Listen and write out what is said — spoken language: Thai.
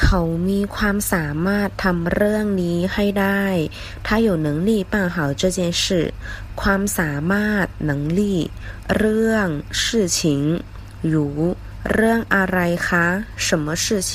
เขามีความสามารถทำเรื่องนี้ให้ได้他有能力办好这件事ความสามารถ能力เรื่อง事情如เรื่องอะไรคะ什么事情